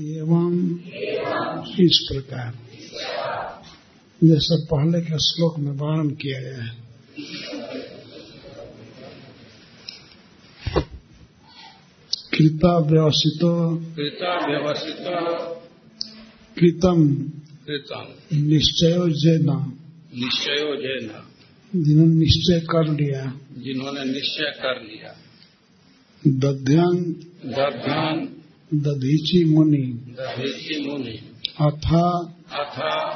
एवं इस प्रकार। जैसा पहले के श्लोक में वर्णन किया गया है। कृता व्यवसितो कृता व्यवसित कृतम कृतम निश्चयो जेना। निश्चयो जैन। जिन्होंने निश्चय कर लिया। जिन्होंने निश्चय कर लिया। दध्यं दध्यान दधीची मुनि। दधीची मुनि। अथा। अथा।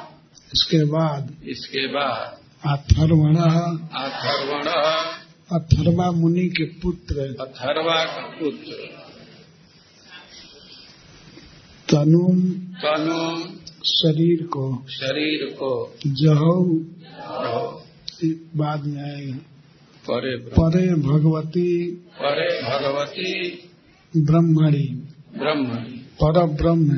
इसके बाद। इसके बाद। अथर्वण। अथर्वण। अथर्वा मुनि के पुत्र। अथर्वा का पुत्र। तनुम तनु। शरीर को। शरीर को। जहौ। बाद में आएगा। परे परे भगवती। परे भगवती। ब्रह्मणि। ब्रह्म। पर ब्रह्म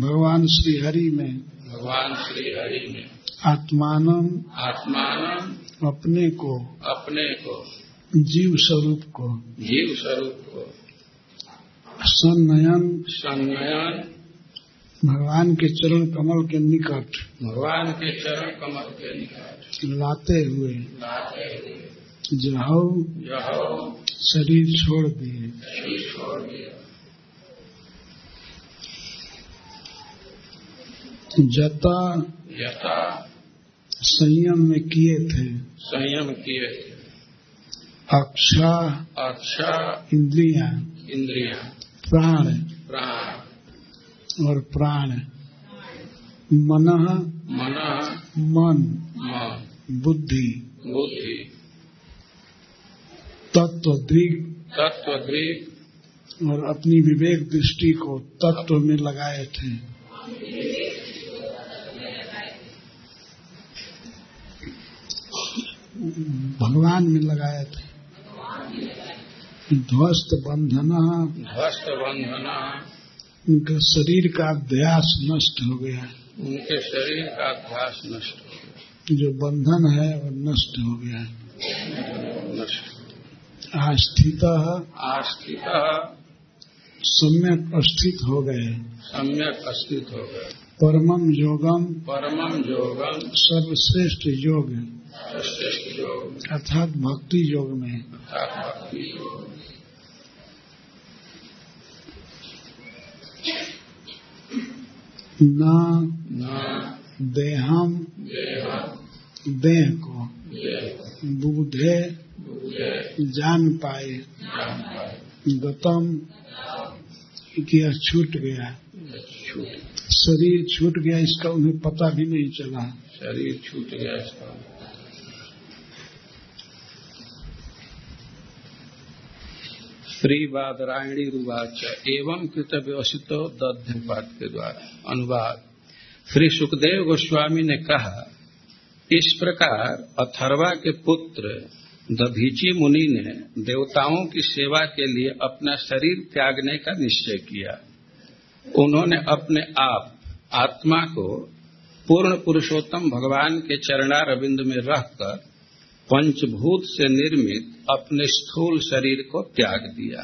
भगवान श्री हरि में। भगवान श्री हरि ने आत्मान आत्मान अपने को। अपने को। जीव स्वरूप को। जीव स्वरूप को। सन्नयन। संनयन भगवान के चरण कमल के निकट। भगवान के चरण कमल के निकट। लाते हुए। लाते हुए। जहौ। शरीर छोड़ दिए। शरीर छोड़ दिया जता यथा संयम में किए थे। संयम किए थे। अक्षा अच्छा इंद्रिया इंद्रिया। प्राण प्राण। और प्राण। मन मन मन बुद्धि। बुद्धि। तत्व दृग तत्व दृक और अपनी विवेक दृष्टि को तत्व में लगाए थे। भगवान में लगाए थे। ध्वस्त बंधना। ध्वस्त बंधना। उनका शरीर का अध्यास नष्ट हो गया। उनके शरीर का अभ्यास नष्ट हो गया। जो बंधन है वो नष्ट हो गया। नष्ट। आस्थित। आस्थित। सम्यक स्थित हो गए। सम्यक अस्तित्व हो गए। परमम योगम परमम योगम सर्वश्रेष्ठ योग योग। अर्थात भक्ति योग में। न देहम, देह को बुद्धे जान पाए। गतम कि छूट गया। शरीर छूट गया, इसका उन्हें पता भी नहीं चला। शरीर छूट गया इसका। श्रीवादरायणी रुवाच, एवं कृत व्यवसित दध्यपाठ के द्वारा। अनुवाद। श्री सुखदेव गोस्वामी ने कहा, इस प्रकार अथर्वा के पुत्र दधीची मुनि ने देवताओं की सेवा के लिए अपना शरीर त्यागने का निश्चय किया। उन्होंने अपने आप, आत्मा को पूर्ण पुरुषोत्तम भगवान के चरणारविंद में रहकर पंचभूत से निर्मित अपने स्थूल शरीर को त्याग दिया।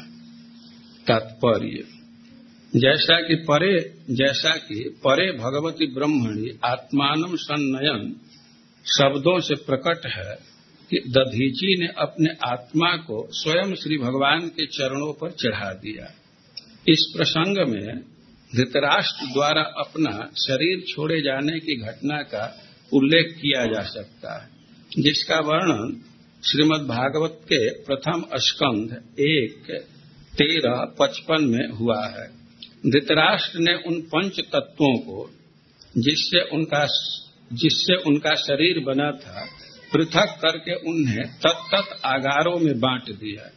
तात्पर्य। जैसा कि परे, जैसा कि परे भगवती ब्रह्मणी आत्मान सन्नयन शब्दों से प्रकट है कि दधीची ने अपने आत्मा को स्वयं श्री भगवान के चरणों पर चढ़ा दिया। इस प्रसंग में धृतराष्ट्र द्वारा अपना शरीर छोड़े जाने की घटना का उल्लेख किया जा सकता है। जिसका वर्णन श्रीमद् भागवत के प्रथम स्कंध एक, तेरह, पचपन में हुआ है। धृतराष्ट्र ने उन पंच तत्वों को, जिससे उनका जिससे उनका शरीर बना था, पृथक करके उन्हें तत्त आगारों में बांट दिया।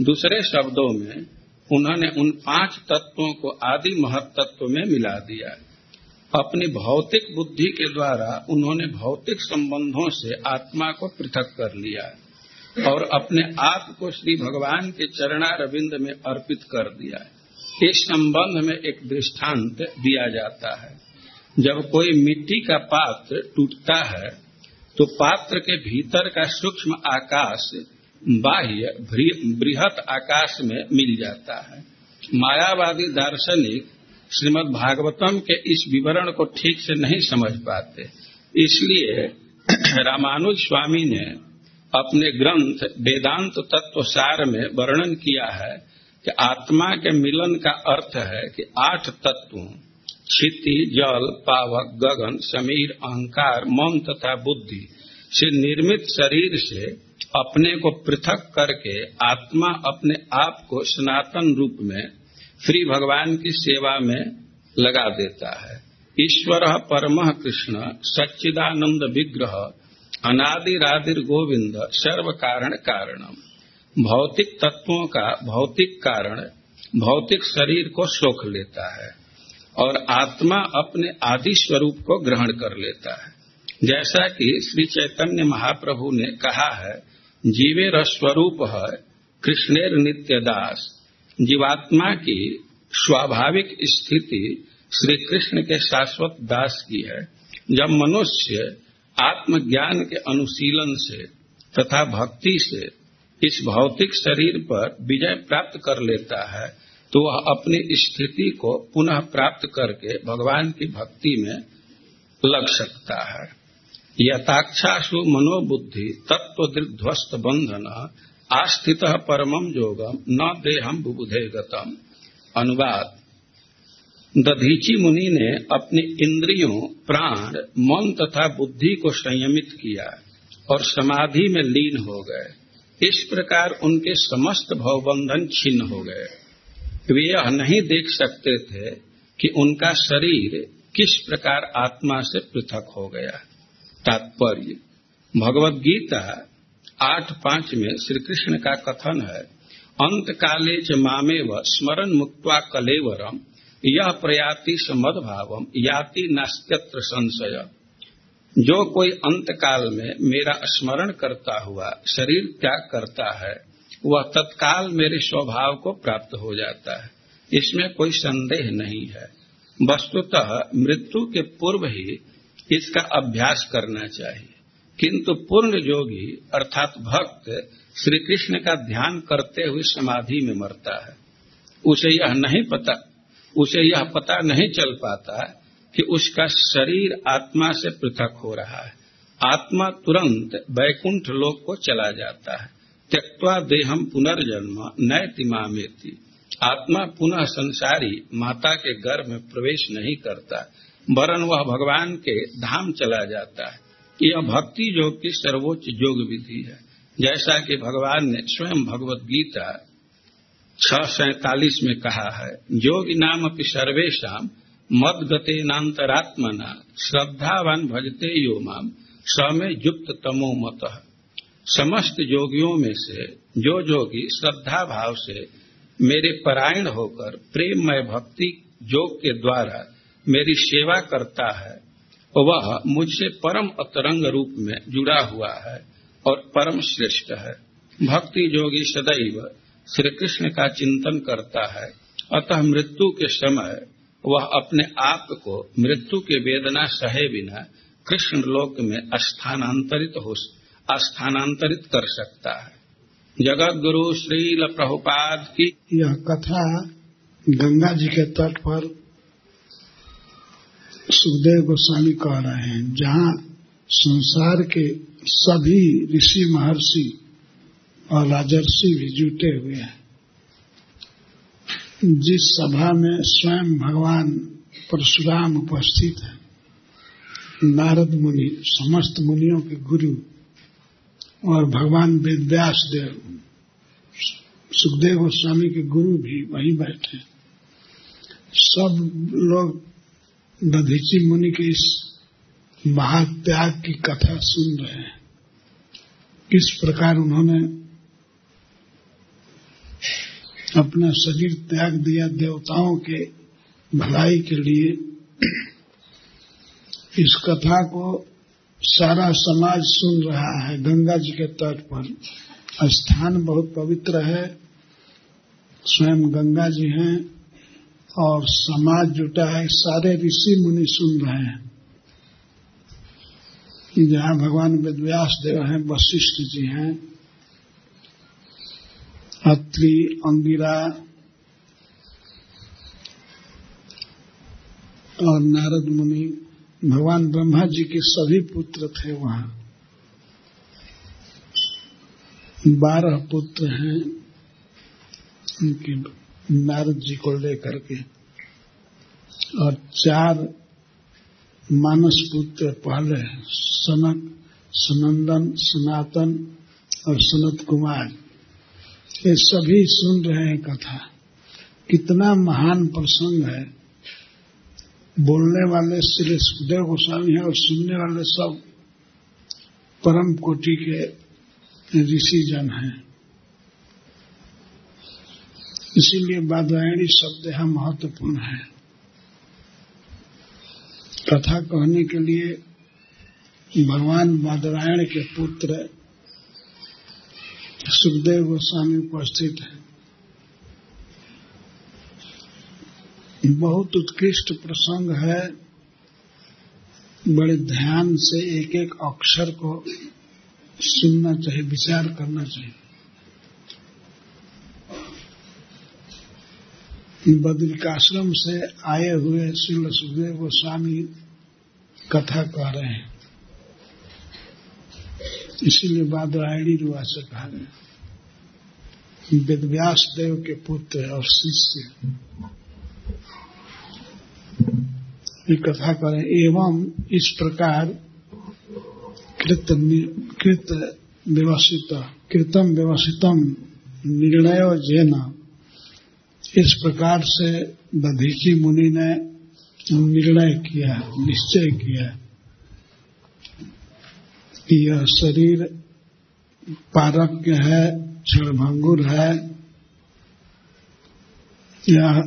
दूसरे शब्दों में, उन्होंने उन पाँच तत्वों को आदि महत तत्व में मिला दिया। अपनी भौतिक बुद्धि के द्वारा उन्होंने भौतिक संबंधों से आत्मा को पृथक कर लिया और अपने आप को श्री भगवान के चरणारविंद में अर्पित कर दिया। इस संबंध में एक दृष्टांत दिया जाता है। जब कोई मिट्टी का पात्र टूटता है तो पात्र के भीतर का सूक्ष्म आकाश, बाह्य बृहत आकाश में मिल जाता है। मायावादी दार्शनिक श्रीमद् भागवतम के इस विवरण को ठीक से नहीं समझ पाते। इसलिए रामानुज स्वामी ने अपने ग्रंथ वेदांत तत्व सार में वर्णन किया है कि आत्मा के मिलन का अर्थ है कि आठ तत्वों, क्षिति, जल, पावक, गगन, समीर, अहंकार, मन तथा बुद्धि से निर्मित शरीर से अपने को पृथक करके आत्मा अपने आप को सनातन रूप में श्री भगवान की सेवा में लगा देता है। ईश्वर परम कृष्ण, सच्चिदानंद विग्रह अनादिरादिर गोविंद, सर्व कारण कारणम। भौतिक तत्वों का भौतिक कारण, भौतिक शरीर को सोख लेता है और आत्मा अपने आदि स्वरूप को ग्रहण कर लेता है। जैसा कि श्री चैतन्य महाप्रभु ने कहा है जीवे स्वरूप है कृष्णेर नित्य दास जीवात्मा की स्वाभाविक स्थिति श्री कृष्ण के शाश्वत दास की है, जब मनुष्य आत्मज्ञान के अनुशीलन से तथा भक्ति से इस भौतिक शरीर पर विजय प्राप्त कर लेता है तो वह अपनी स्थिति को पुनः प्राप्त करके भगवान की भक्ति में लग सकता है। यथाक्षासु मनोबुद्धि तत्व ध्वस्त बंधन आस्थित परमम योगम न देहम बुबुधे गतम अनुवाद। दधीची मुनि ने अपने इंद्रियों, प्राण, मन तथा बुद्धि को संयमित किया और समाधि में लीन हो गए। इस प्रकार उनके समस्त भवबंधन छिन्न हो गए। वे यह नहीं देख सकते थे कि उनका शरीर किस प्रकार आत्मा से पृथक हो गया। तात्पर्य। भगवत गीता आठ पाँच में श्री कृष्ण का कथन है अंत काले च मामे व स्मरण मुक्ता कलेवरम यह प्रयाति समदभावम, याति नास्त्यत्र संशय। जो कोई अंत काल में मेरा स्मरण करता हुआ, शरीर त्याग करता है, वह तत्काल मेरे स्वभाव को प्राप्त हो जाता है। इसमें कोई संदेह नहीं है। वस्तुतः मृत्यु के पूर्व ही इसका अभ्यास करना चाहिए। किंतु पूर्ण योगी अर्थात भक्त श्री कृष्ण का ध्यान करते हुए समाधि में मरता है। उसे यह नहीं पता, उसे यह पता नहीं चल पाता कि उसका शरीर आत्मा से पृथक हो रहा है। आत्मा तुरंत वैकुंठ लोक को चला जाता है। त्यक्वा देहम पुनर्जन्म नय तिमामेति आत्मा पुनः संसारी, माता के गर्भ में प्रवेश नहीं करता। वरन वह भगवान के धाम चला जाता है। यह भक्ति योग की सर्वोच्च योग विधि है। जैसा कि भगवान ने स्वयं भगवत गीता छह सैतालीस में कहा है योगी नाम अपनी सर्वेशा मद गते नान्तरात्मना, श्रद्धावान भजते यो माम समय युक्त तमो मत। समस्त योगियों में से जो जोगी श्रद्धा भाव से मेरे परायण होकर प्रेममय भक्ति योग के द्वारा मेरी सेवा करता है वह मुझसे परम अतरंग रूप में जुड़ा हुआ है और परम श्रेष्ठ है। भक्ति जोगी सदैव श्री कृष्ण का चिंतन करता है। अतः मृत्यु के समय वह अपने आप को मृत्यु के वेदना सहे बिना कृष्ण लोक में स्थानांतरित हो स्थानांतरित कर सकता है। जगत गुरु श्रील प्रभुपाद की यह कथा गंगा जी के तट पर सुखदेव गोस्वामी कह रहे हैं, जहाँ संसार के सभी ऋषि महर्षि और राजर्षि भी जुटे हुए हैं। जिस सभा में स्वयं भगवान परशुराम उपस्थित है, नारद मुनि, समस्त मुनियों के गुरु और भगवान वेदव्यास देव सुखदेव गोस्वामी के गुरु भी वहीं बैठे सब लोग दधीची मुनि के इस महात्याग की कथा सुन रहे हैं। किस प्रकार उन्होंने अपना शरीर त्याग दिया देवताओं के भलाई के लिए। इस कथा को सारा समाज सुन रहा है, गंगा जी के तट पर। स्थान बहुत पवित्र है। स्वयं गंगा जी हैं। और समाज जुटा है, सारे ऋषि मुनि सुन रहे हैं। कि जहाँ भगवान वेदव्यास देव हैं, वशिष्ठ जी हैं, अत्रि, अंगिरा और नारद मुनि, भगवान ब्रह्मा जी के सभी पुत्र थे वहाँ। बारह पुत्र हैं, उनके नारद जी को लेकर के। और चार मानस पुत्र पहले सनक सनंदन, सनातन और सनत कुमार। ये सभी सुन रहे हैं कथा। कितना महान प्रसंग है। बोलने वाले श्री सुखदेव गोस्वामी हैं और सुनने वाले सब परम कोटि के ऋषि जन हैं। इसीलिए बादरायणी शब्द यहाँ महत्वपूर्ण है। कथा कहने के लिए भगवान बादरायण के पुत्र सुखदेव गोस्वामी उपस्थित है। बहुत उत्कृष्ट प्रसंग है। बड़े ध्यान से एक एक अक्षर को सुनना चाहिए, विचार करना चाहिए। बद्रिकाश्रम से आए हुए श्री सुखदेव गोस्वामी कथा कह रहे हैं। इसीलिए बादरायणी रुआ से कहा गया। वेदव्यास देव के पुत्र और शिष्य। कथा करें। एवं इस प्रकार कृत कृत व्यवसित कृतम व्यवस्थितम निर्णय जेना। इस प्रकार से दधीची मुनि ने निर्णय किया, निश्चय किया कि यह शरीर पारक्य है, क्षणभंगुर है। यह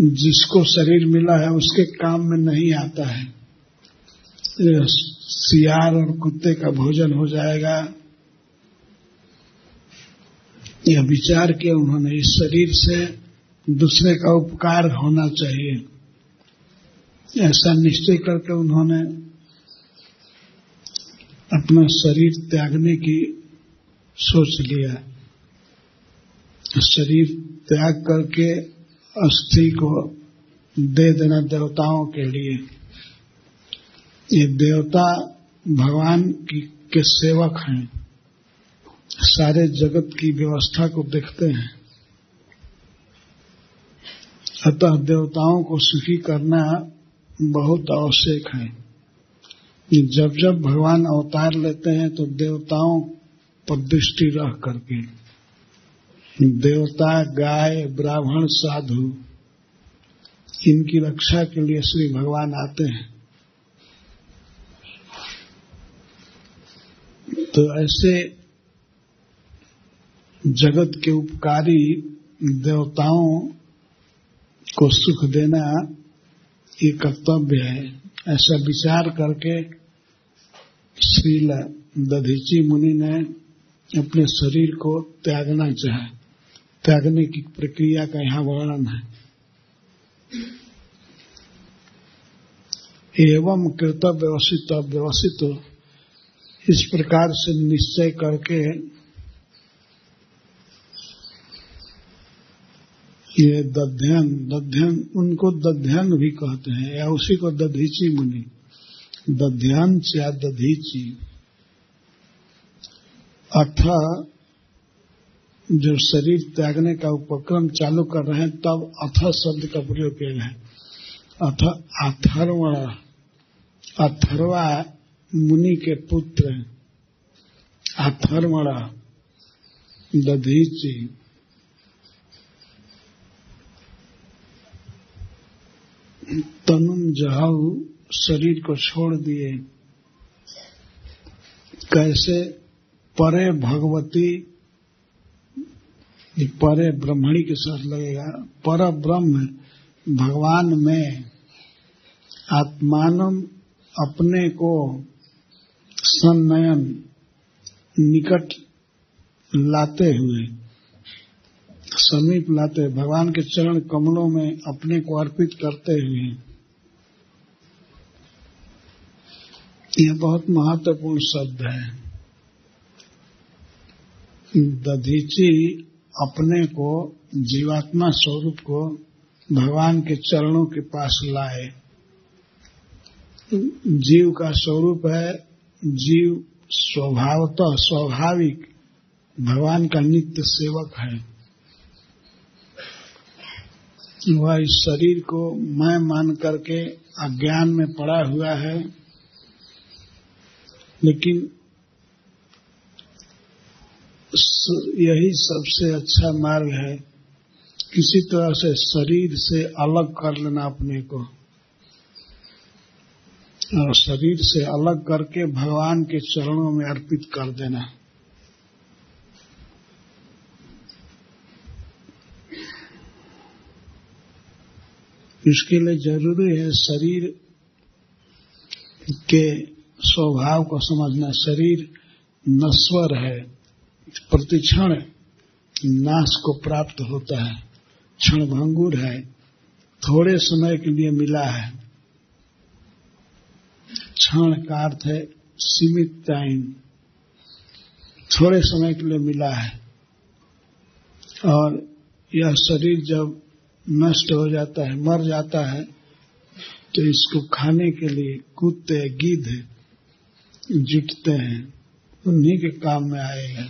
जिसको शरीर मिला है, उसके काम में नहीं आता है। सियार और कुत्ते का भोजन हो जाएगा। यह विचार किया उन्होंने, इस शरीर से दूसरे का उपकार होना चाहिए। ऐसा निश्चय करके उन्होंने अपना शरीर त्यागने की सोच लिया। शरीर त्याग करके अस्थि को दे देना देवताओं के लिए। ये देवता भगवान की, के सेवक हैं। सारे जगत की व्यवस्था को देखते हैं। अतः देवताओं को सुखी करना बहुत आवश्यक है। जब जब भगवान अवतार लेते हैं तो देवताओं पर दृष्टि रख करके। देवता, गाय, ब्राह्मण, साधु, इनकी रक्षा के लिए श्री भगवान आते हैं। तो ऐसे जगत के उपकारी देवताओं को सुख देना ये कर्तव्य है। ऐसा विचार करके श्रील दधीची मुनि ने अपने शरीर को त्यागना चाहे। त्यागने की प्रक्रिया का यहाँ वर्णन है। एवं कृत व्यवसित व्यवसित, इस प्रकार से निश्चय करके ये दध्यन दध्यन, उनको दध्यन भी कहते हैं। या उसी को दधीची मुनि। दध्यान या दधीची। अथ, जो शरीर त्यागने का उपक्रम चालू कर रहे हैं, तब अथ शब्द का प्रयोग किया गया है। अथ, अथर्वण। अथर्वा मुनि के पुत्र। अथर्वण। दधीची। तनुम जहाऊ शरीर को छोड़ दिए। कैसे परे भगवती परे ब्रह्मणी के साथ लगेगा। पर ब्रह्म भगवान में आत्मान अपने को सन्नयन निकट लाते हुए समीप लाते भगवान के चरण कमलों में अपने को अर्पित करते हुए। यह बहुत महत्वपूर्ण शब्द है। दधीची अपने को, जीवात्मा स्वरूप को भगवान के चरणों के पास लाए। जीव का स्वरूप है, जीव स्वभावतः स्वाभाविक, भगवान का नित्य सेवक है। वह इस शरीर को मैं मान करके अज्ञान में पड़ा हुआ है। लेकिन यही सबसे अच्छा मार्ग है। किसी तरह से शरीर से अलग कर लेना अपने को। और शरीर से अलग करके भगवान के चरणों में अर्पित कर देना। इसके लिए ज़रूरी है शरीर के स्वभाव को समझना। शरीर नश्वर है, प्रतिक्षण नाश को प्राप्त होता है, क्षण भंगुर है, थोड़े समय के लिए मिला है। क्षण का अर्थ है सीमित टाइम, थोड़े समय के लिए मिला है। और यह शरीर जब नष्ट हो जाता है, मर जाता है तो इसको खाने के लिए कुत्ते गिद्ध जुटते हैं, उन्हीं के काम में आएगा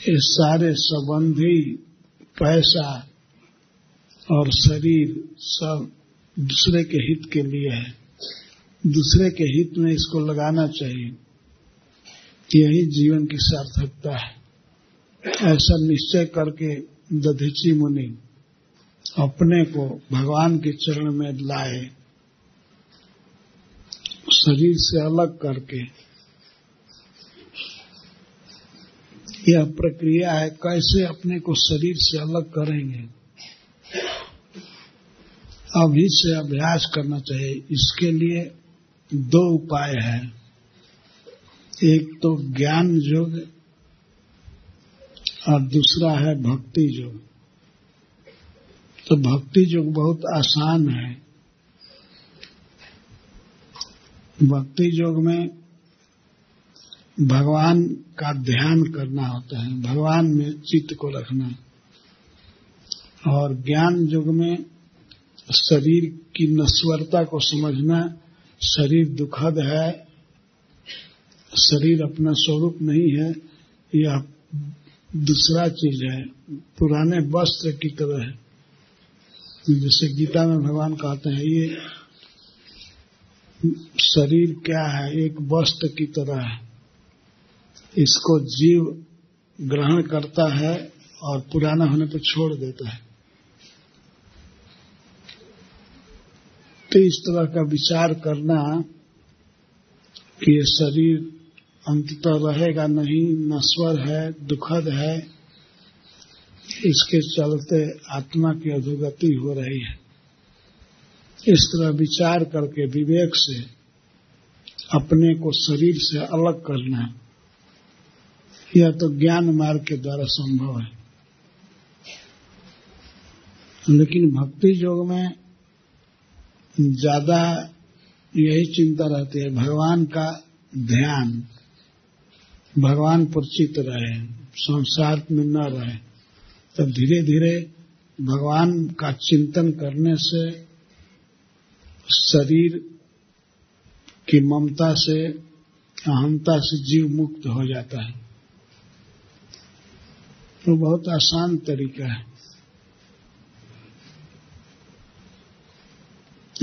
ये सारे संबंधी पैसा और शरीर सब दूसरे के हित के लिए है। दूसरे के हित में इसको लगाना चाहिए। यही जीवन की सार्थकता है। ऐसा निश्चय करके दधीची मुनि अपने को भगवान के चरण में लाए, शरीर से अलग करके। यह प्रक्रिया है, कैसे अपने को शरीर से अलग करेंगे? अभी से अभ्यास करना चाहिए। इसके लिए दो उपाय है। एक तो ज्ञान योग और दूसरा है भक्ति योग। तो भक्ति योग बहुत आसान है। भक्ति योग में भगवान का ध्यान करना होता है, भगवान में चित्त को रखना। और ज्ञान युग में शरीर की नश्वरता को समझना, शरीर दुखद है, शरीर अपना स्वरूप नहीं है, यह दूसरा चीज़ है, पुराने वस्त्र की तरह है। जैसे गीता में भगवान कहते हैं, ये शरीर क्या है? एक वस्त्र की तरह है। इसको जीव ग्रहण करता है और पुराना होने पर छोड़ देता है। तो इस तरह का विचार करना कि ये शरीर अंततः रहेगा नहीं नश्वर है, दुखद है, इसके चलते आत्मा की अधोगति हो रही है। इस तरह विचार करके विवेक से अपने को शरीर से अलग करना यह तो ज्ञान मार्ग के द्वारा संभव है। लेकिन भक्ति योग में ज़्यादा यही चिंता रहती है, भगवान का ध्यान। भगवान पर चित रहे, संसार में न रहे, तब धीरे धीरे भगवान का चिंतन करने से, शरीर की ममता से अहमता से जीव मुक्त हो जाता है। तो बहुत आसान तरीका है।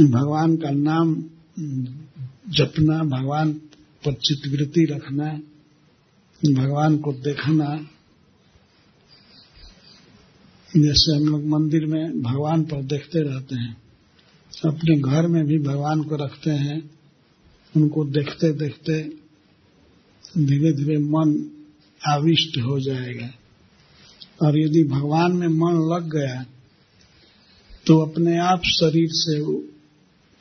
भगवान का नाम जपना, भगवान पर चित्तवृत्ति रखना भगवान को देखना जैसे हम लोग मंदिर में भगवान पर देखते रहते हैं। अपने घर में भी भगवान को रखते हैं, उनको देखते देखते धीरे धीरे मन आविष्ट हो जाएगा। और यदि भगवान में मन लग गया तो अपने आप शरीर से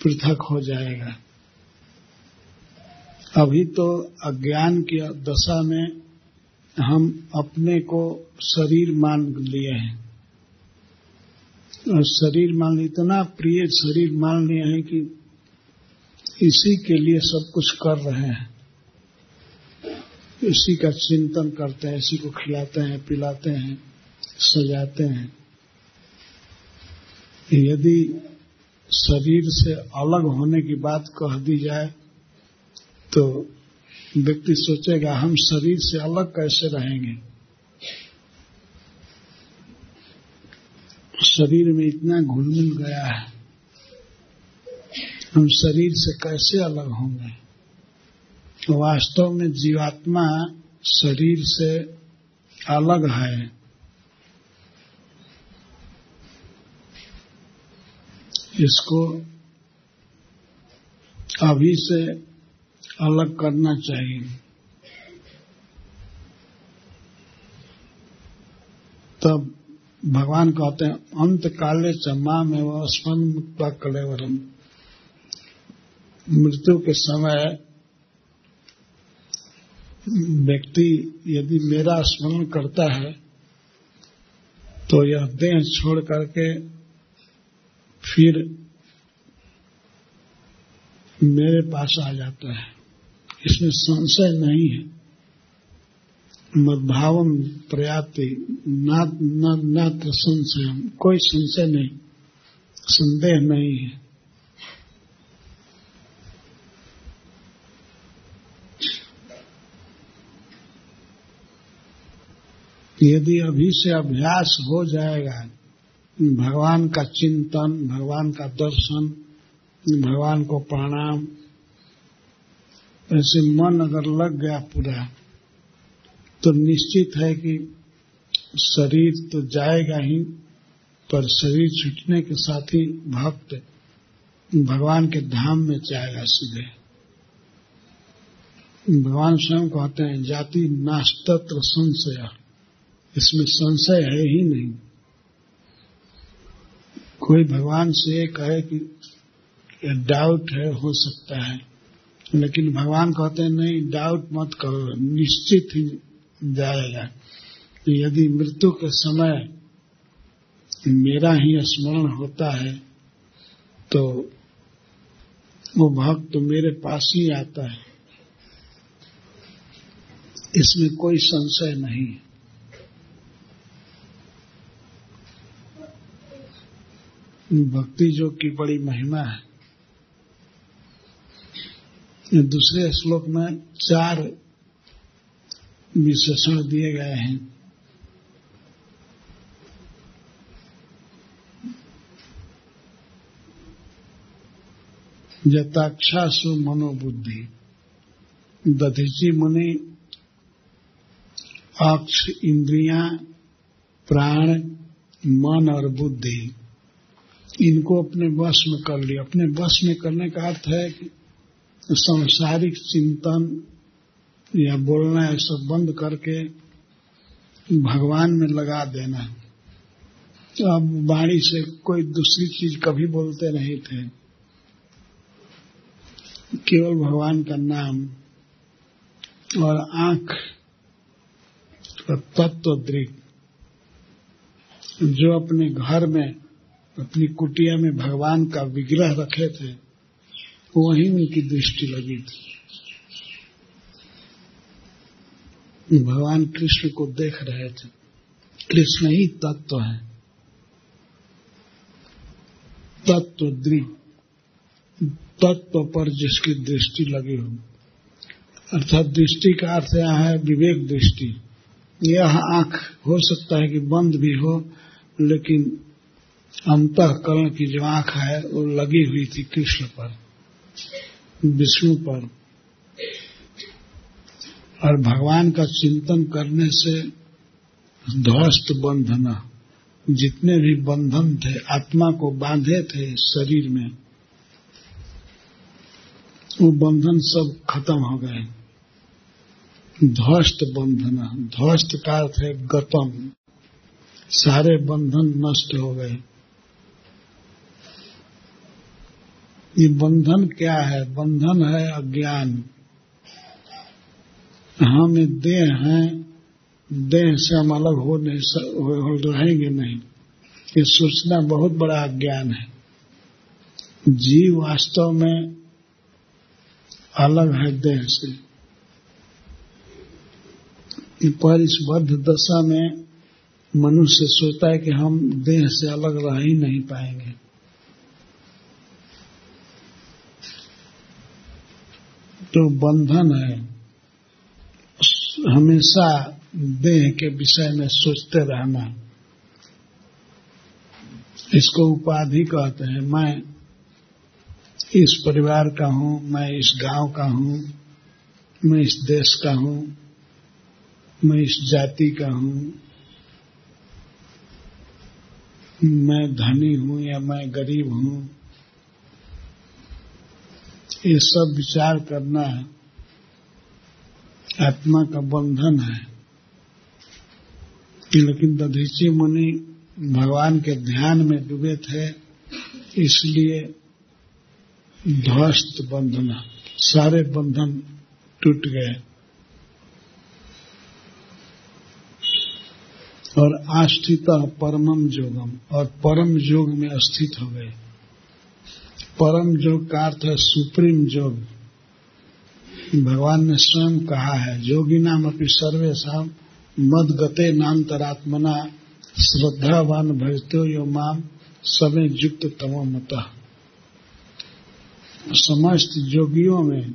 पृथक हो जाएगा। अभी तो अज्ञान की दशा में हम अपने को शरीर मान लिए हैं। और शरीर मान इतना प्रिय शरीर मान लिए हैं कि इसी के लिए सब कुछ कर रहे हैं। इसी का चिंतन करते हैं, इसी को खिलाते हैं, पिलाते हैं, सजाते हैं। यदि शरीर से अलग होने की बात कह दी जाए तो व्यक्ति सोचेगा, हम शरीर से अलग कैसे रहेंगे? शरीर में इतना घुल मिल गया है। हम शरीर से कैसे अलग होंगे? वास्तव में जीवात्मा शरीर से अलग है। इसको अभी से अलग करना चाहिए। तब भगवान कहते हैं, अंत काले चमा में वह मुक्त कलेवरम। मृत्यु के समय व्यक्ति यदि मेरा स्मरण करता है तो यह देह छोड़ करके फिर मेरे पास आ जाता है। इसमें संशय नहीं है। मदभावम प्रयाति नात्र संशय, कोई संशय नहीं, संदेह नहीं है। यदि अभी से अभ्यास हो जाएगा, भगवान का चिंतन, भगवान का दर्शन, भगवान को प्रणाम ऐसे मन अगर लग गया पूरा तो निश्चित है कि शरीर तो जाएगा ही, पर शरीर छूटने के साथ ही भक्त भगवान के धाम में जाएगा सीधे। भगवान स्वयं कहते हैं, जाति नास्तत्र संशय। इसमें संशय है ही नहीं। कोई भगवान से कहे कि डाउट है, हो सकता है। लेकिन भगवान कहते हैं, नहीं डाउट मत करो, निश्चित ही जाएगा। यदि मृत्यु के समय मेरा ही स्मरण होता है तो वो भक्त तो मेरे पास ही आता है। इसमें कोई संशय नहीं भक्ति जो की बड़ी महिमा है दूसरे श्लोक में चार विशेषण दिए गए हैं। जताक्षासु मनोबुद्धि। दधिची मुनि अक्ष इंद्रिया, प्राण, मन और बुद्धि। इनको अपने वश में कर लिया। अपने वश में करने का अर्थ है कि संसारिक चिंतन या बोलना है, सब बंद करके भगवान में लगा देना अब वाणी से कोई दूसरी चीज़ कभी बोलते नहीं थे। केवल भगवान का नाम और आँख तत्व दृग जो अपने घर में, अपनी कुटिया में भगवान का विग्रह रखे थे वहीं उनकी दृष्टि लगी थी भगवान कृष्ण को देख रहे थे कृष्ण ही तत्व है तत्व दृढ़ तत्व पर जिसकी दृष्टि लगी हो अर्थात दृष्टि का अर्थ यहाँ है विवेक दृष्टि यह आँख हो सकता है कि बंद भी हो लेकिन अंतकरण की जो आँख है वो लगी हुई थी कृष्ण पर विष्णु पर। और भगवान का चिंतन करने से ध्वस्त बंधन, जितने भी बंधन थे, आत्मा को बांधे थे शरीर में, वो बंधन सब खत्म हो गए। ध्वस्त बंधन, ध्वस्त का अर्थ है गतम। सारे बंधन नष्ट हो गए। ये बंधन क्या है? बंधन है अज्ञान। हम देह हैं, देह से हम अलग हो नहीं रहेंगे नहीं। ये सोचना बहुत बड़ा अज्ञान है। जीव वास्तव में अलग है देह से। पर इस बद्ध दशा में मनुष्य सोचता है कि हम देह से अलग रह ही नहीं पाएँगे। तो बंधन है। हमेशा देह के विषय में सोचते रहना। इसको उपाधि कहते हैं। मैं इस परिवार का हूँ, मैं इस गाँव का हूँ, मैं इस देश का हूँ, मैं इस जाति का हूँ। मैं धनी हूँ या मैं गरीब हूँ ये सब विचार करना है। आत्मा का बंधन है। लेकिन दधीची मुनि भगवान के ध्यान में डूबे थे, इसलिए ध्वस्त बंधन, सारे बंधन टूट गए। और आस्थित परमम जोगम, और परम योग में स्थित हो गए। परम योग का अर्थ है, सुप्रीम योग भगवान ने स्वयं कहा है जोगी नाम अपनी सर्वे सर्वेशा मद गते नाम तरात्मना, श्रद्धावान भजतो यो माम समय युक्त तमो मत। समस्त योगियों में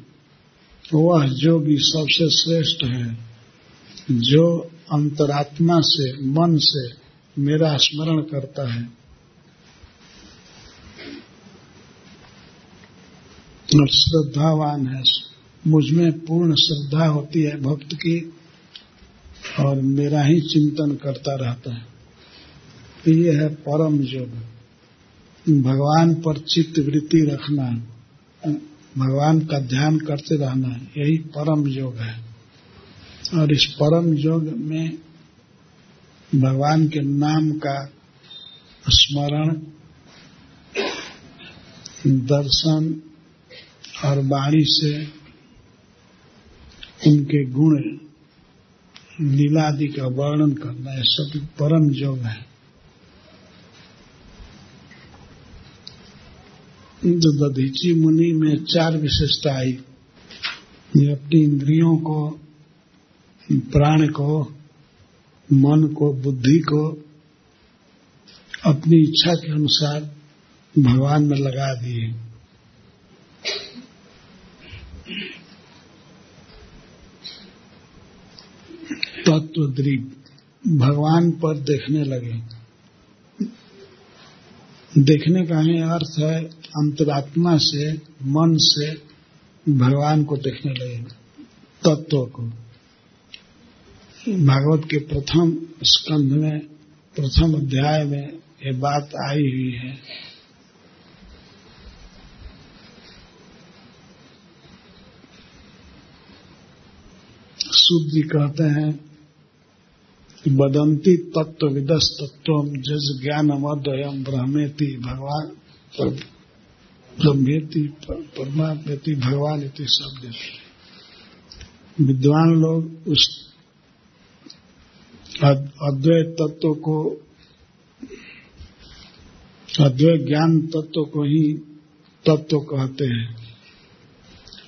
वह जोगी सबसे श्रेष्ठ है, जो अंतरात्मा से, मन से मेरा स्मरण करता है। श्रद्धावान है। मुझमें पूर्ण श्रद्धा होती है भक्त की और मेरा ही चिंतन करता रहता है। तो ये है परम योग। भगवान पर चित्त वृत्ति रखना, भगवान का ध्यान करते रहना, यही परम योग है। और इस परम योग में भगवान के नाम का स्मरण, दर्शन और वाणी से उनके गुण लीलादि का वर्णन करना यह सब परम योग है। जो दधीची मुनि में चार विशेषता आई। ये अपनी इंद्रियों को, प्राण को, मन को, बुद्धि को अपनी इच्छा के अनुसार भगवान में लगा दिए तत्व दृढ़ भगवान पर देखने लगे। देखने का ही अर्थ है, अंतरात्मा से, मन से भगवान को देखने लगे, तत्व को। भागवत के प्रथम स्कंध में, प्रथम अध्याय में ये बात आई हुई है। सूद जी कहते हैं बदंती तत्व विदस तत्व जज ज्ञान अमद्वयम ब्रह्मेति भगवान ब्रह्मेति परमात्मेति भगवान इति शब्द विद्वान लोग उस अद्वैत तत्व को अद्वैत ज्ञान तत्व को ही तत्व कहते हैं।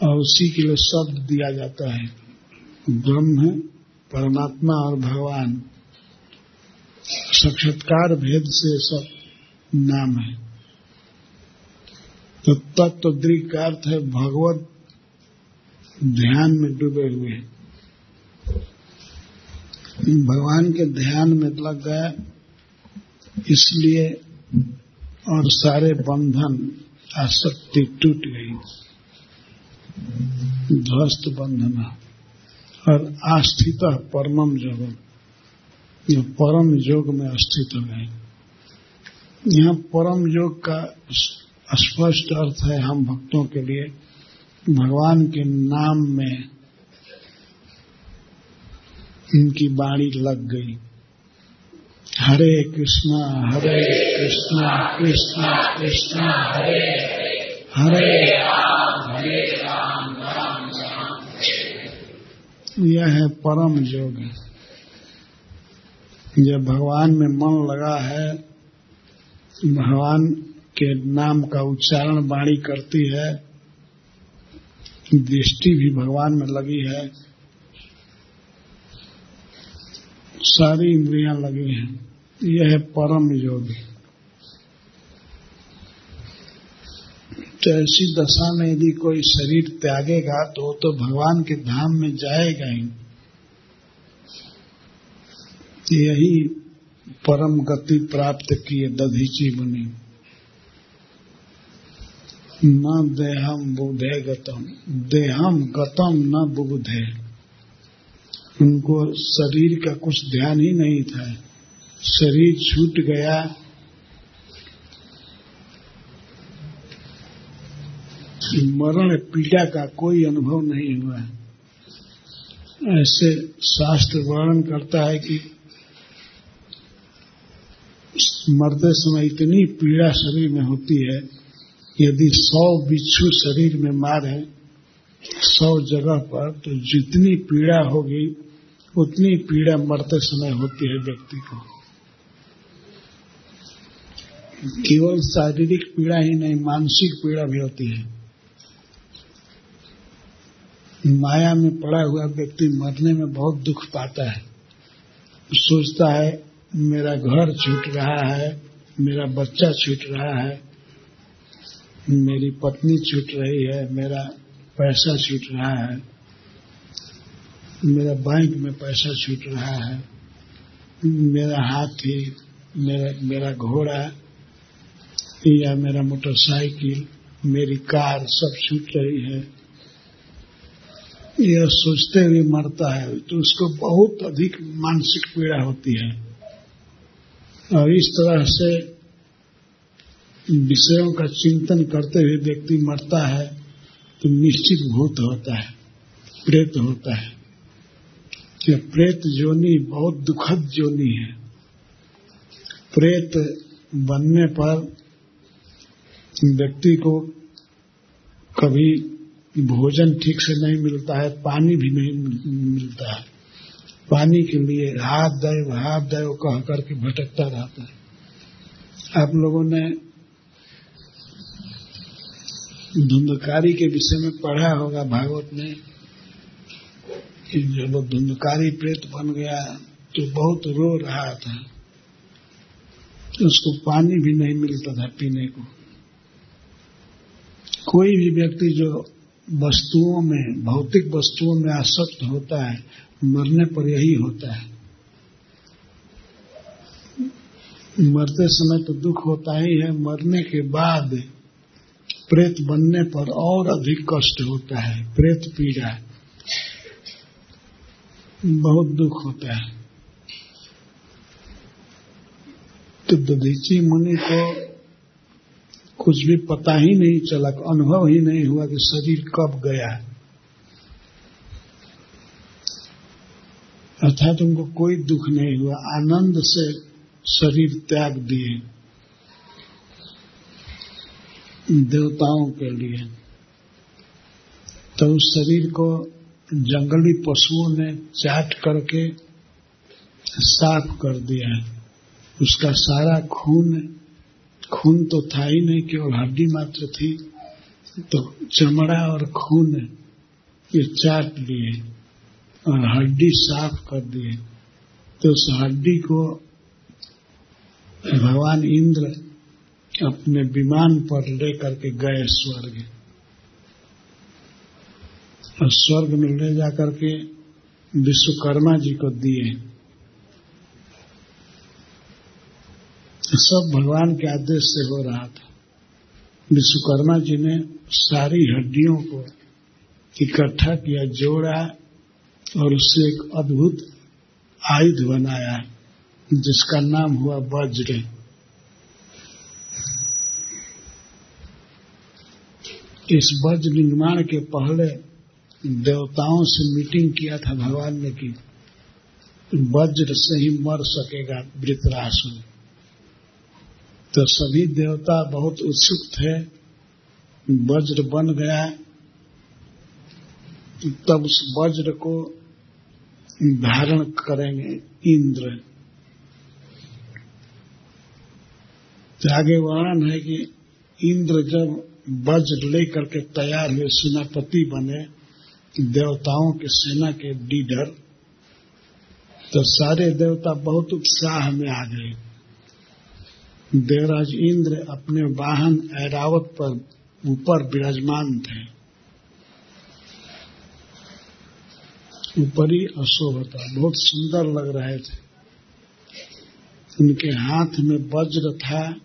और उसी के लिए शब्द दिया जाता है। ब्रह्म, परमात्मा और भगवान। साक्षात्कार भेद से सब नाम है। तो तत्व दृढ़ का अर्थ है, भगवत ध्यान में डूबे हुए भगवान के ध्यान में लग गया, इसलिए और सारे बंधन, आसक्ति टूट गई। ध्वस्त बंधना और आस्थित परमम योग परम योग में स्थित हो गए यहाँ परम योग का स्पष्ट अर्थ है हम भक्तों के लिए भगवान के नाम में इनकी बाणी लग गई। हरे कृष्णा हरे कृष्णा कृष्णा कृष्णा, हरे। हरे राम हरे राम। यह है परम योग जब भगवान में मन लगा है, भगवान के नाम का उच्चारण वाणी करती है, दृष्टि भी भगवान में लगी है, सारी इंद्रियाँ लगी हैं। यह है परम योग तो ऐसी दशा में यदि कोई शरीर त्यागेगा तो तो भगवान के धाम में जाएगा ही। यही परम गति प्राप्त किए दधीची मुनि न देहम बुधे गतम। देहम गतम न बुधे। उनको शरीर का कुछ ध्यान ही नहीं था। शरीर छूट गया मरण पीड़ा का कोई अनुभव नहीं हुआ है। ऐसे शास्त्र वर्णन करता है कि मरते समय इतनी पीड़ा शरीर में होती है, यदि सौ बिच्छू शरीर में मारे सौ जगह पर तो जितनी पीड़ा होगी, उतनी पीड़ा मरते समय होती है व्यक्ति को। केवल शारीरिक पीड़ा ही नहीं, मानसिक पीड़ा भी होती है। माया में पड़ा हुआ व्यक्ति मरने में बहुत दुख पाता है। सोचता है, मेरा घर छूट रहा है, मेरा बच्चा छूट रहा है, मेरी पत्नी छूट रही है, मेरा पैसा छूट रहा है, मेरा बैंक में पैसा छूट रहा है, मेरा हाथी, मेरा मेरा घोड़ा, या मेरा मोटरसाइकिल, मेरी कार सब छूट रही है। यह सोचते हुए मरता है तो उसको बहुत अधिक मानसिक पीड़ा होती है। और इस तरह से विषयों का चिंतन करते हुए व्यक्ति मरता है तो निश्चित भूत होता है, प्रेत होता है। कि प्रेत जोनी बहुत दुखद जोनी है। प्रेत बनने पर व्यक्ति को कभी भोजन ठीक से नहीं मिलता है, पानी भी नहीं मिलता है। पानी के लिए हाथ दैव हाथ दैव कह करके भटकता रहता है। आप लोगों ने धुंधकारी के विषय में पढ़ा होगा, भागवत में कि जब धुंधकारी प्रेत बन गया तो बहुत रो रहा था। उसको पानी भी नहीं मिलता था पीने को। कोई भी व्यक्ति जो वस्तुओं में, भौतिक वस्तुओं में आसक्त होता है, मरने पर यही होता है। मरते समय तो दुख होता ही है, मरने के बाद प्रेत बनने पर और अधिक कष्ट होता है, प्रेत पीड़ा। बहुत दुख होता है। तो दधीची मुनि को कुछ भी पता ही नहीं चला अनुभव ही नहीं हुआ कि शरीर कब गया अर्थात उनको कोई दुख नहीं हुआ, आनंद से शरीर त्याग दिए। देवताओं के लिए। तो उस शरीर को जंगली पशुओं ने चाट करके साफ़ कर दिया उसका सारा खून खून तो था ही नहीं, केवल हड्डी मात्र थी। तो चमड़ा और खून ये चाट लिए और हड्डी साफ़ कर दिए। तो उस हड्डी को भगवान इंद्र अपने विमान पर लेकर के गए स्वर्ग। और स्वर्ग में ले जाकर के विश्वकर्मा जी को दिए। सब भगवान के आदेश से हो रहा था। विश्वकर्मा जी ने सारी हड्डियों को इकट्ठा किया, जोड़ा और उससे एक अद्भुत आयुध बनाया, जिसका नाम हुआ वज्र। इस वज्र निर्माण के पहले देवताओं से मीटिंग किया था भगवान ने की वज्र से ही मर सकेगा वृतरासुर तो सभी देवता बहुत उत्सुक थे। वज्र बन गया। तब उस वज्र को धारण करेंगे इंद्र। आगे वर्णन है कि इंद्र जब वज्र लेकर के तैयार हुए, सेनापति बने, देवताओं के सेना के लीडर तो सारे देवता बहुत उत्साह में आ गए। देवराज इंद्र अपने वाहन ऐरावत पर ऊपर विराजमान थे। ऊपरी अशोभता बहुत सुंदर लग रहे थे। उनके हाथ में वज्र था,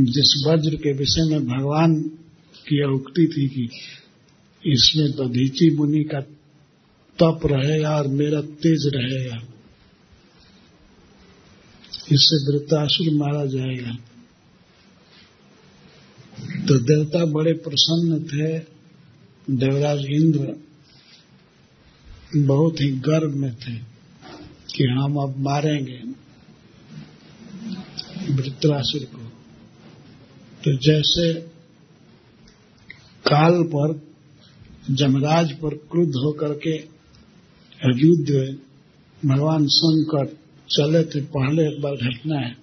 जिस वज्र के विषय में भगवान की उक्ति थी कि इसमें दधीची मुनि का तप रहेगा और मेरा तेज रहेगा। इससे वृत्तासुर मारा जाएगा। तो देवता बड़े प्रसन्न थे। देवराज इंद्र बहुत ही गर्व में थे कि हम अब मारेंगे वृत्रासुर को। तो जैसे काल पर जमराज पर क्रुद्ध होकर के युद्ध भगवान शंकर चले थे, पहले एक बार घटना है।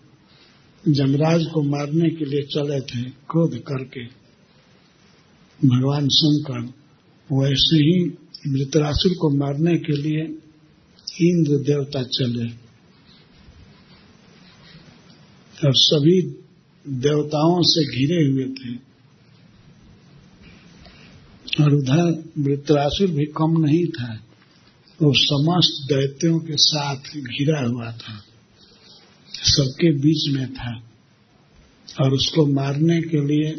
जमराज को मारने के लिए चले थे, क्रोध करके। भगवान शंकर वैसे ही मृतरासुर को मारने के लिए इंद्र देवता चले। और सभी देवताओं से घिरे हुए थे। और उधर वृत्रासुर भी कम नहीं था। वो समस्त दैत्यों के साथ घिरा हुआ था। सबके बीच में था। और उसको मारने के लिए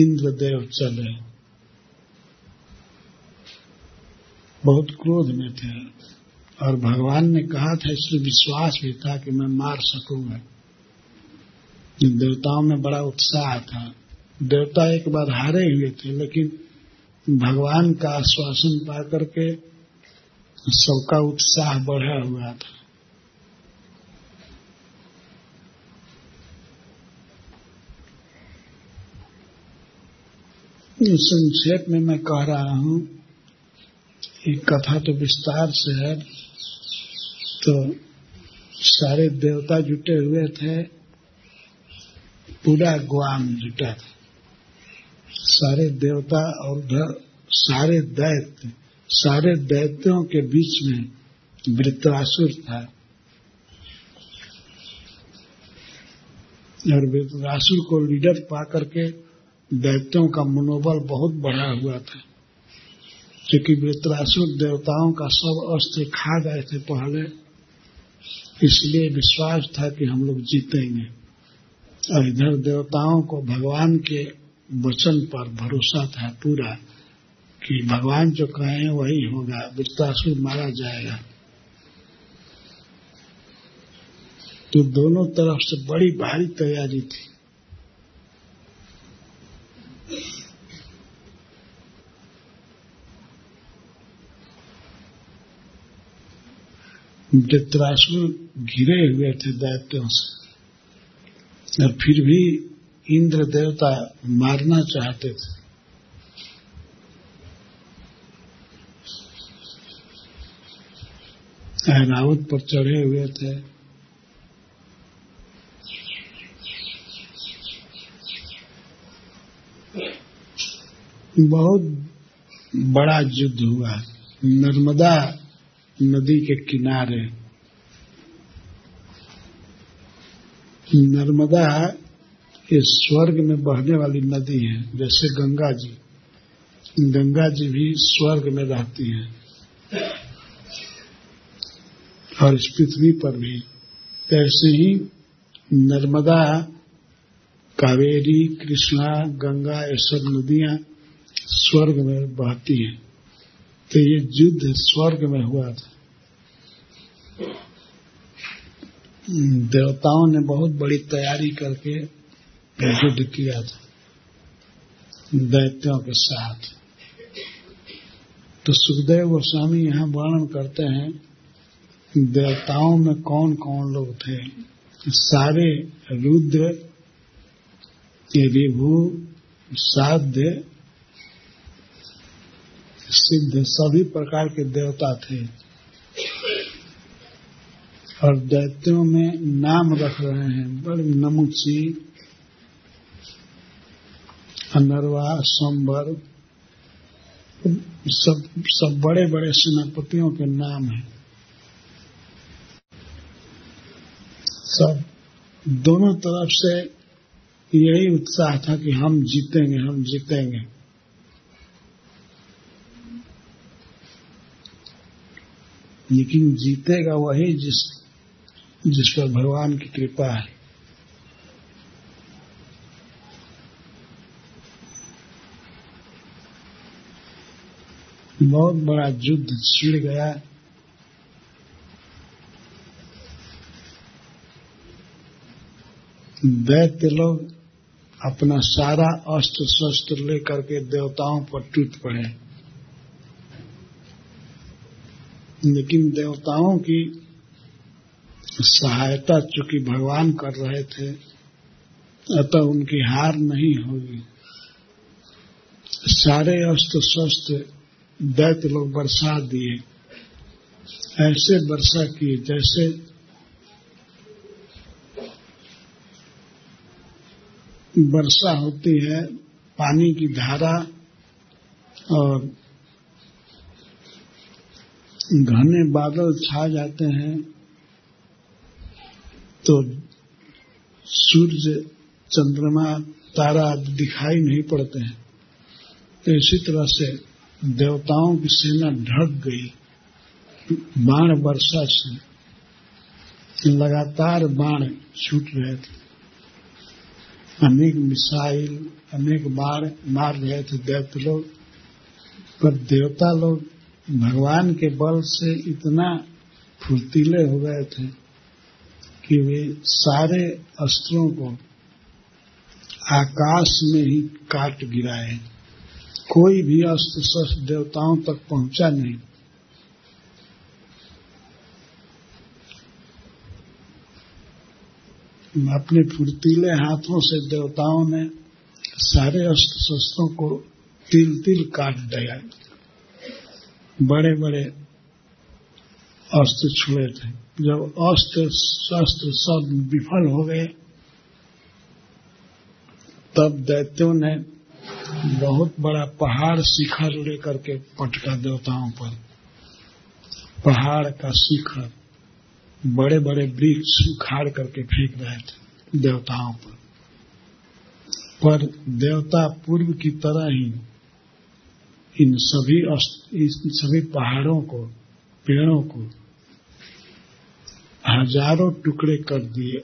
इंद्रदेव चले। बहुत क्रोध में थे। और भगवान ने कहा था, इसलिए विश्वास भी था कि मैं मार सकूँगा। देवताओं में बड़ा उत्साह था। देवता एक बार हारे हुए थे, लेकिन भगवान का आश्वासन पा करके सबका उत्साह बढ़ा हुआ था। संक्षेप में मैं कह रहा हूँ, एक कथा तो विस्तार से है। तो सारे देवता जुटे हुए थे, पूरा ग्वाम जुटा था। सारे देवता और उधर सारे दैत्य, सारे दैत्यों के बीच में वृत्रासुर था। और वृत्रासुर को लीडर पा करके दैत्यों का मनोबल बहुत बढ़ा हुआ था। क्योंकि वृत्रासुर देवताओं का सब अस्त्र खा गए थे पहले, इसलिए विश्वास था कि हम लोग जीतेंगे। और इधर देवताओं को भगवान के वचन पर भरोसा था पूरा कि भगवान जो कहें वही होगा वृत्तासुर मारा जाएगा। तो दोनों तरफ़ से बड़ी भारी तैयारी थी। वृत्रासुर घिरे हुए थे दैत्यों से। और फिर भी इंद्र देवता मारना चाहते थे। ऐरावत पर चढ़े हुए थे। बहुत बड़ा युद्ध हुआ। नर्मदा नदी के किनारे। नर्मदा ये स्वर्ग में बहने वाली नदी है, जैसे गंगा जी। गंगा जी भी स्वर्ग में रहती हैं। और इस पृथ्वी पर भी ऐसे ही नर्मदा, कावेरी, कृष्णा, गंगा, ये सब नदियाँ स्वर्ग में बहती हैं। तो ये युद्ध स्वर्ग में हुआ था। देवताओं ने बहुत बड़ी तैयारी करके युद्ध किया था। दैत्यों के साथ। तो सुखदेव गोस्वामी यहाँ वर्णन करते हैं, देवताओं में कौन कौन लोग थे? सारे रुद्र रिभु साध्य, सिद्ध, सभी प्रकार के देवता थे। और दैत्यों में नाम रख रहे हैं, बड़े नमुची अनरवा संबर सब सब बड़े बड़े सेनापतियों के नाम हैं। सब दोनों तरफ़ से यही उत्साह था कि हम जीतेंगे हम जीतेंगे। लेकिन जीतेगा वही जिस जिस पर भगवान की कृपा है। बहुत बड़ा युद्ध छिड़ गया। दैत्य लोग अपना सारा अस्त्र शस्त्र लेकर के देवताओं पर टूट पड़े। लेकिन देवताओं की सहायता चूँकि भगवान कर रहे थे, अतः उनकी हार नहीं होगी। सारे अस्त्र शस्त्र दैत्य लोग बरसा दिए। ऐसे वर्षा किए जैसे वर्षा होती है, पानी की धारा और घने बादल छा जाते हैं तो सूर्य, चंद्रमा, तारा दिखाई नहीं पड़ते हैं। तो इसी तरह से देवताओं की सेना ढक गई। बाण वर्षा से लगातार बाण छूट रहे थे। अनेक मिसाइल, अनेक बाण मार रहे थे दैत्य लोग। पर देवता लोग भगवान के बल से इतना फुर्तीले हो गए थे कि वे सारे अस्त्रों को आकाश में ही काट गिराए। कोई भी अस्त्र शस्त्र देवताओं तक पहुँचा नहीं। अपने फुर्तीले हाथों से देवताओं ने सारे अस्त्र शस्त्रों को तिल तिल काट दिया। बड़े बड़े अस्त्र छुए थे। जब अस्त्र शस्त्र सब विफल हो गए, तब दैत्यों ने बहुत बड़ा पहाड़ शिखर लेकर के पटका देवताओं पर। पहाड़ का शिखर बड़े बड़े वृक्ष उखाड़ करके फेंक रहे थे देवताओं पर। पर देवता पूर्व की तरह ही इन सभी इन सभी पहाड़ों को, पेड़ों को हज़ारों टुकड़े कर दिए।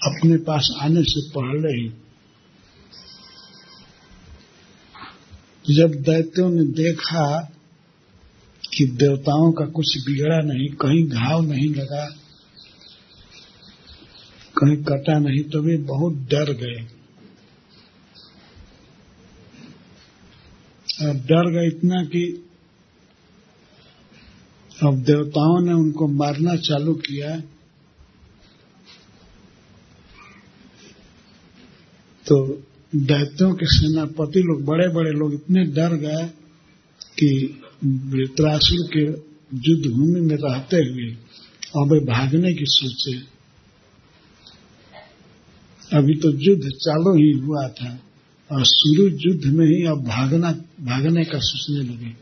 अपने पास आने से पहले ही जब दैत्यों ने देखा कि देवताओं का कुछ बिगड़ा नहीं, कहीं घाव नहीं लगा, कहीं कटा नहीं तो वे बहुत डर गए। और डर गए इतना कि अब देवताओं ने उनको मारना चालू किया। तो दैत्यों के सेनापति लोग बड़े बड़े लोग इतने डर गए कि वृत्रासुर के युद्ध भूमि में रहते हुए अब भागने की सोचे। अभी तो युद्ध चालू ही हुआ था और शुरू युद्ध में ही अब भागना, भागने का सोचने लगे।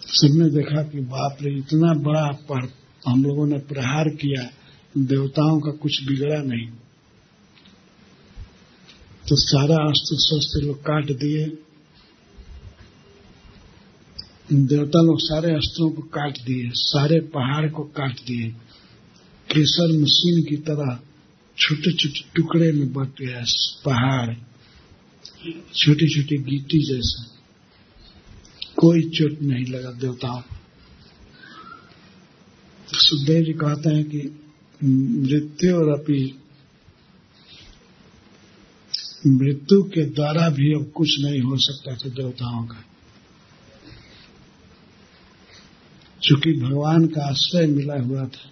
सबने देखा कि बाप रे, इतना बड़ा पर हम लोगों ने प्रहार किया। देवताओं का कुछ बिगड़ा नहीं। तो सारा अस्त्र शस्त्र लोग काट दिए। देवता लोग सारे अस्त्रों को काट दिए, सारे पहाड़ को काट दिए। केसर मशीन की तरह छोटे छोटे टुकड़े में बट गया पहाड़ छोटी छोटी गिट्टी जैसा। कोई चोट नहीं लगा देवताओं को। सुखदेव जी कहते हैं कि मृत्यु और अपी मृत्यु के द्वारा भी अब कुछ नहीं हो सकता था देवताओं का। चूँकि भगवान का आश्रय मिला हुआ था।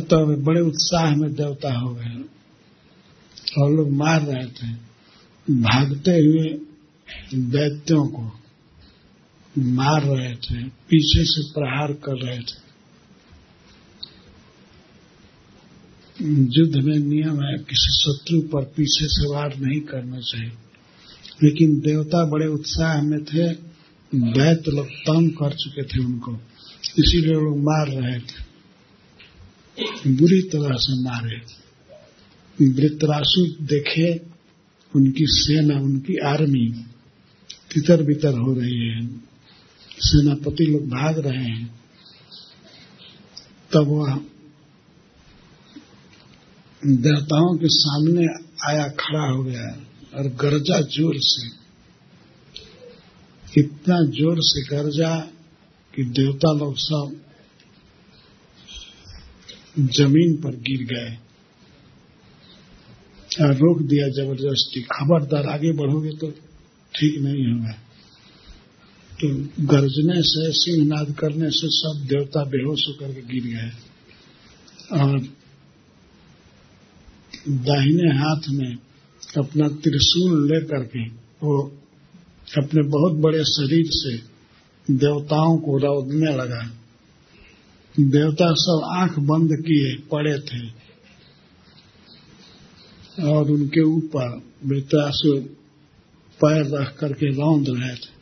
तो बड़े उत्साह में देवता हो गए और लोग मार रहे थे। भागते हुए दैत्यों को मार रहे थे, पीछे से प्रहार कर रहे थे। युद्ध में नियम है, किसी शत्रु पर पीछे से वार नहीं करना चाहिए। लेकिन देवता बड़े उत्साह में थे दैत लोग तंग कर चुके थे उनको। इसीलिए लोग मार रहे थे। बुरी तरह से मारे। वृतरासु देखे, उनकी सेना, उनकी आर्मी तितर बितर हो रही है। सेनापति लोग भाग रहे हैं। तब वह देवताओं के सामने आया खड़ा हो गया और गरजा ज़ोर से, इतना ज़ोर से गरजा कि देवता लोग सब ज़मीन पर गिर गए। और रोक दिया ज़बरदस्ती। खबरदार आगे बढ़ोगे तो ठीक नहीं होगा। तो गर्जने से, सिंहनाद करने से सब देवता बेहोश होकर गिर गए। और दाहिने हाथ में अपना त्रिशूल लेकर के वो अपने बहुत बड़े शरीर से देवताओं को रौदने लगा। देवता सब आँख बंद किए पड़े थे और उनके ऊपर वृतासुर पैर रख करके रौंद रहे थे।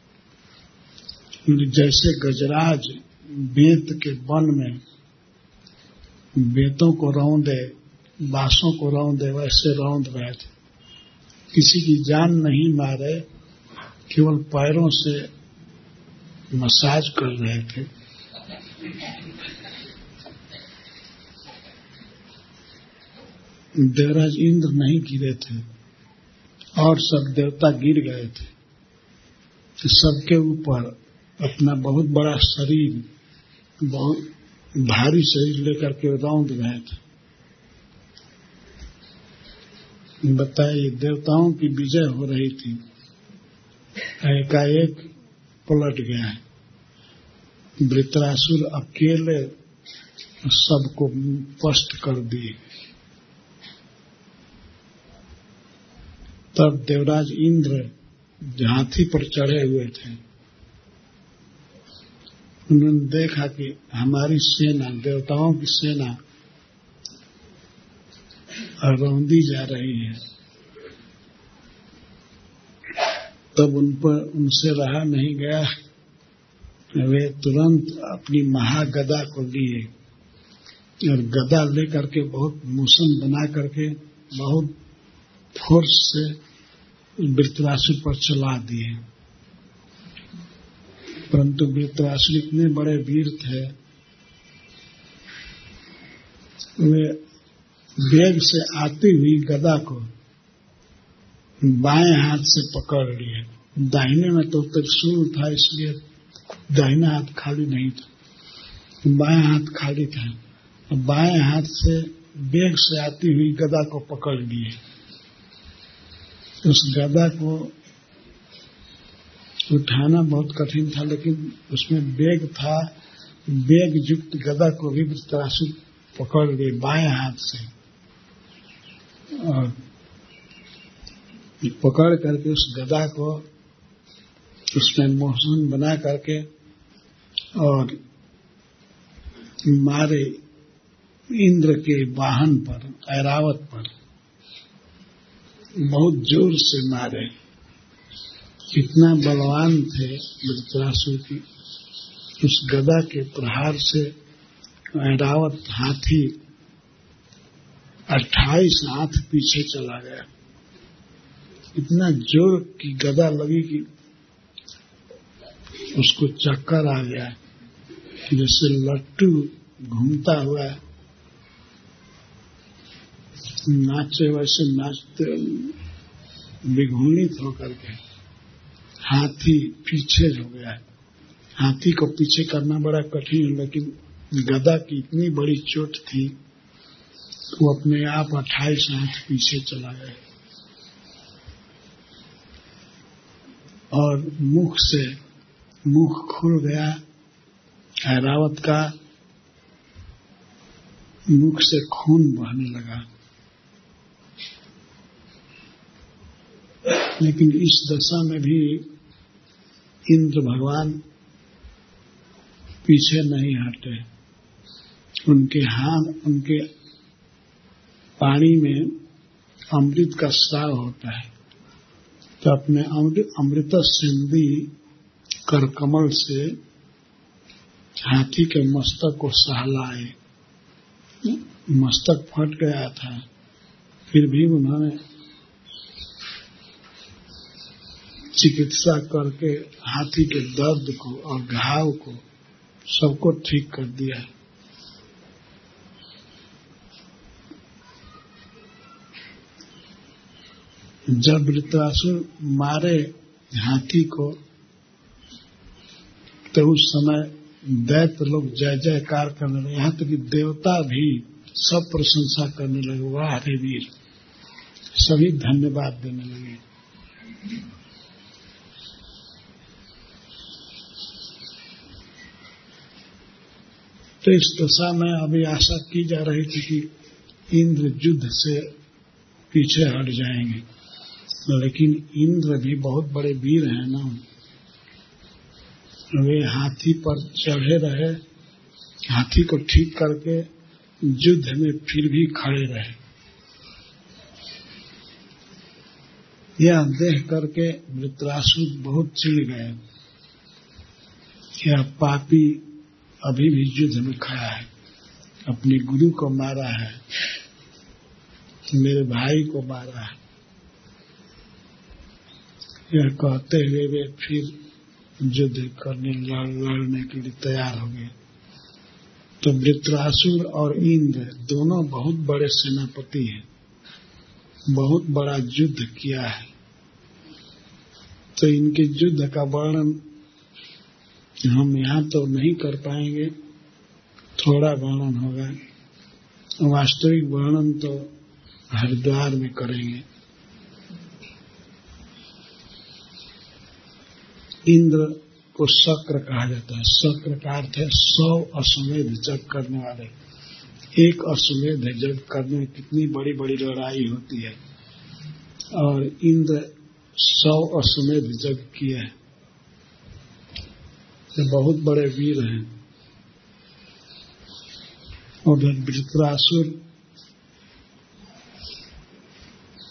जैसे गजराज बेत के वन में बेतों को रौंदे बांसों को रौंदे वैसे रौंद रहे थे किसी की जान नहीं मारे, केवल पैरों से मसाज कर रहे थे। देवराज इंद्र नहीं गिरे थे, और सब देवता गिर गए थे। तो सबके ऊपर अपना बहुत बड़ा शरीर, बहुत भारी शरीर लेकर के रौंद रहे थे बताइए देवताओं की विजय हो रही थी। एकाएक पलट गया है। वृत्रासुर अकेले सबको स्पष्ट कर दिए। तब देवराज इंद्र हाथी पर चढ़े हुए थे। उन्होंने देखा कि हमारी सेना, देवताओं की सेना रौंदी जा रही है। तब उन पर, उनसे रहा नहीं गया। वे तुरंत अपनी महागदा को लिए और गदा लेकर के बहुत मोशन बना करके बहुत फोर्स से वृतरासुर पर चला दिए। परंतु वृतरासुर इतने बड़े वीर थे। वे वेग से आती हुई गदा को बाएँ हाथ से पकड़ लिए दाहिने में तो त्रिशूल था, इसलिए दाहिना हाथ खाली नहीं था। बाएँ हाथ खाली था। बाएँ हाथ से वेग से आती हुई गदा को पकड़ लिए। उस गदा को उठाना बहुत कठिन था, लेकिन उसमें बेग था। बेग युक्त गदा को भी तरासु पकड़ लिए बाएँ हाथ से। पकड़ करके उस गदा को उसमें मोहसन बना करके और मारे इंद्र के वाहन पर, ऐरावत पर, बहुत ज़ोर से मारे। कितना बलवान थे वृत्रासुर की। उस गदा के प्रहार से ऐरावत हाथी अट्ठाईस हाथ पीछे चला गया। इतना ज़ोर की गदा लगी कि उसको चक्कर आ गया। जैसे लट्टू घूमता हुआ नाचे वैसे नाचते विघूनित होकर के हाथी पीछे हो गया। हाथी को पीछे करना बड़ा कठिन, लेकिन गदा की इतनी बड़ी चोट थी वो अपने आप अट्ठाईस हाथ पीछे चला गया और मुख से मुख खुल गया ऐरावत का मुख से खून बहने लगा। लेकिन इस दशा में भी इंद्र भगवान पीछे नहीं हटे उनके हाथ, उनके पानी में अमृत का स्राव होता है तो अपने अमृत सिंधी कर कमल से हाथी के मस्तक को सहलाए। मस्तक फट गया था, फिर भी उन्होंने चिकित्सा करके हाथी के दर्द को और घाव को सबको ठीक कर दिया। जब वृत्रासुर मारे हाथी को तो उस समय दैत्य लोग जय जयकार करने लगे। यहाँ तक कि देवता भी सब प्रशंसा करने लगे। वाह, हरे वीर। सभी धन्यवाद देने लगे। तो इस दशा में अभी आशा की जा रही थी कि इंद्र युद्ध से पीछे हट जाएँगे। लेकिन इंद्र भी बहुत बड़े वीर हैं ना। वे हाथी पर चढ़े रहे, हाथी को ठीक करके युद्ध में फिर भी खड़े रहे। यह देख करके वृत्रासुर बहुत चिड़ गए। यह पापी अभी भी युद्ध में खड़ा है, अपने गुरु को मारा है, मेरे भाई को मारा है। यह कहते हुए वे फिर युद्ध करने लड़ने के लिए तैयार हो गए। तो वृत्रासुर और इंद्र दोनों बहुत बड़े सेनापति हैं। बहुत बड़ा युद्ध किया है। तो इनके युद्ध का वर्णन हम यहाँ तो नहीं कर पाएँगे। थोड़ा वर्णन होगा। वास्तविक वर्णन तो हरिद्वार में करेंगे। इंद्र को शक्र कहा जाता है। शक्र का अर्थ है सौ अश्वमेध जग करने वाले। एक अश्वमेध जग करने में कितनी बड़ी बड़ी लड़ाई होती है। और इंद्र सौ अश्वमेध जग किए हैं। ये बहुत बड़े वीर हैं। उधर वृत्रासुर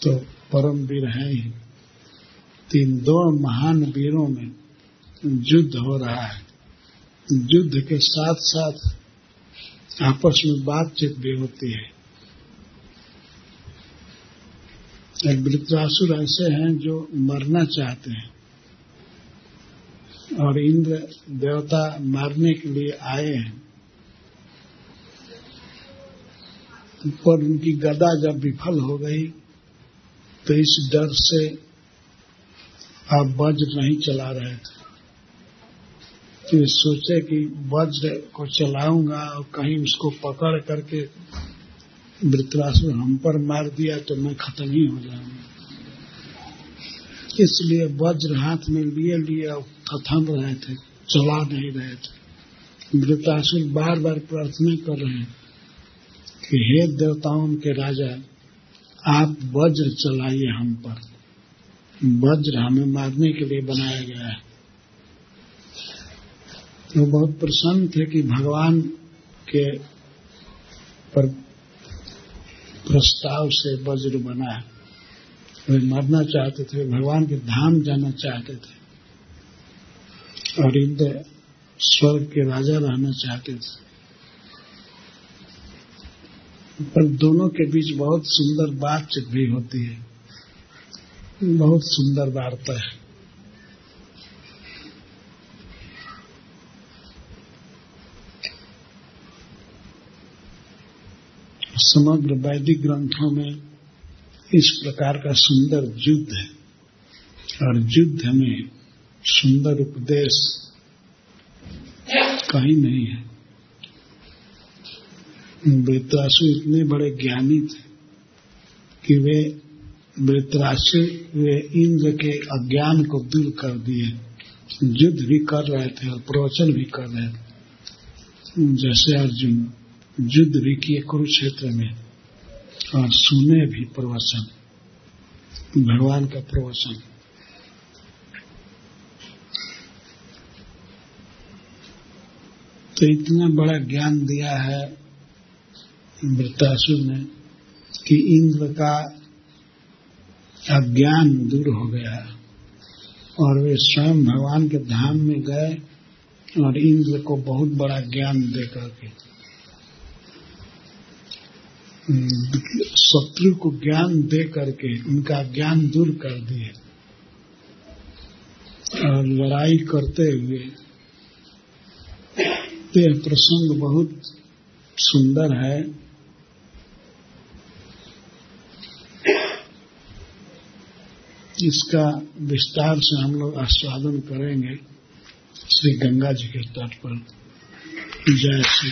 तो परम वीर हैं ही। तीन दो महान वीरों में युद्ध हो रहा है। युद्ध के साथ साथ आपस में बातचीत भी होती है। एक वृत्रासुर ऐसे हैं जो मरना चाहते हैं और इंद्र देवता मारने के लिए आए हैं। पर उनकी गदा जब विफल हो गई तो इस डर से आप वज्र नहीं चला रहे थे। तो सोचे कि वज्र को चलाऊँगा और कहीं उसको पकड़ करके वृत्रासुर हम पर मार दिया तो मैं खत्म ही हो जाऊँगा। इसलिए वज्र हाथ में लिए लिए थथम रहे थे, चला नहीं रहे थे। वृतासुर बार बार प्रार्थना कर रहे हैं कि हे देवताओं के राजा, आप वज्र चलाइए हम पर। वज्र हमें मारने के लिए बनाया गया है। वो बहुत प्रसन्न थे कि भगवान के पर प्रस्ताव से वज्र बना है। वे मरना चाहते थे, भगवान के धाम जाना चाहते थे और इंद्र स्वर्ग के राजा रहना चाहते थे। पर दोनों के बीच बहुत सुंदर बातचीत भी होती है। बहुत सुंदर वार्ता है। समग्र वैदिक ग्रंथों में इस प्रकार का सुंदर युद्ध है। और युद्ध में सुंदर उपदेश कहीं नहीं है। वृत्रासु इतने बड़े ज्ञानी थे कि वे वृत्रासु, वे इंद्र के अज्ञान को दूर कर दिए। युद्ध भी कर रहे थे और प्रवचन भी कर रहे थे। जैसे अर्जुन युद्ध भी किए कुरुक्षेत्र में और सुने भी प्रवचन, भगवान का प्रवचन। तो इतना बड़ा ज्ञान दिया है वृतासुर ने कि इंद्र का अज्ञान दूर हो गया और वे स्वयं भगवान के धाम में गए और इंद्र को बहुत बड़ा ज्ञान दे करके शत्रु को ज्ञान दे करके उनका ज्ञान दूर कर दिए। और लड़ाई करते हुए यह प्रसंग बहुत सुंदर है। इसका विस्तार से हम लोग आस्वादन करेंगे। श्री गंगा जी के तट पर। जय श्री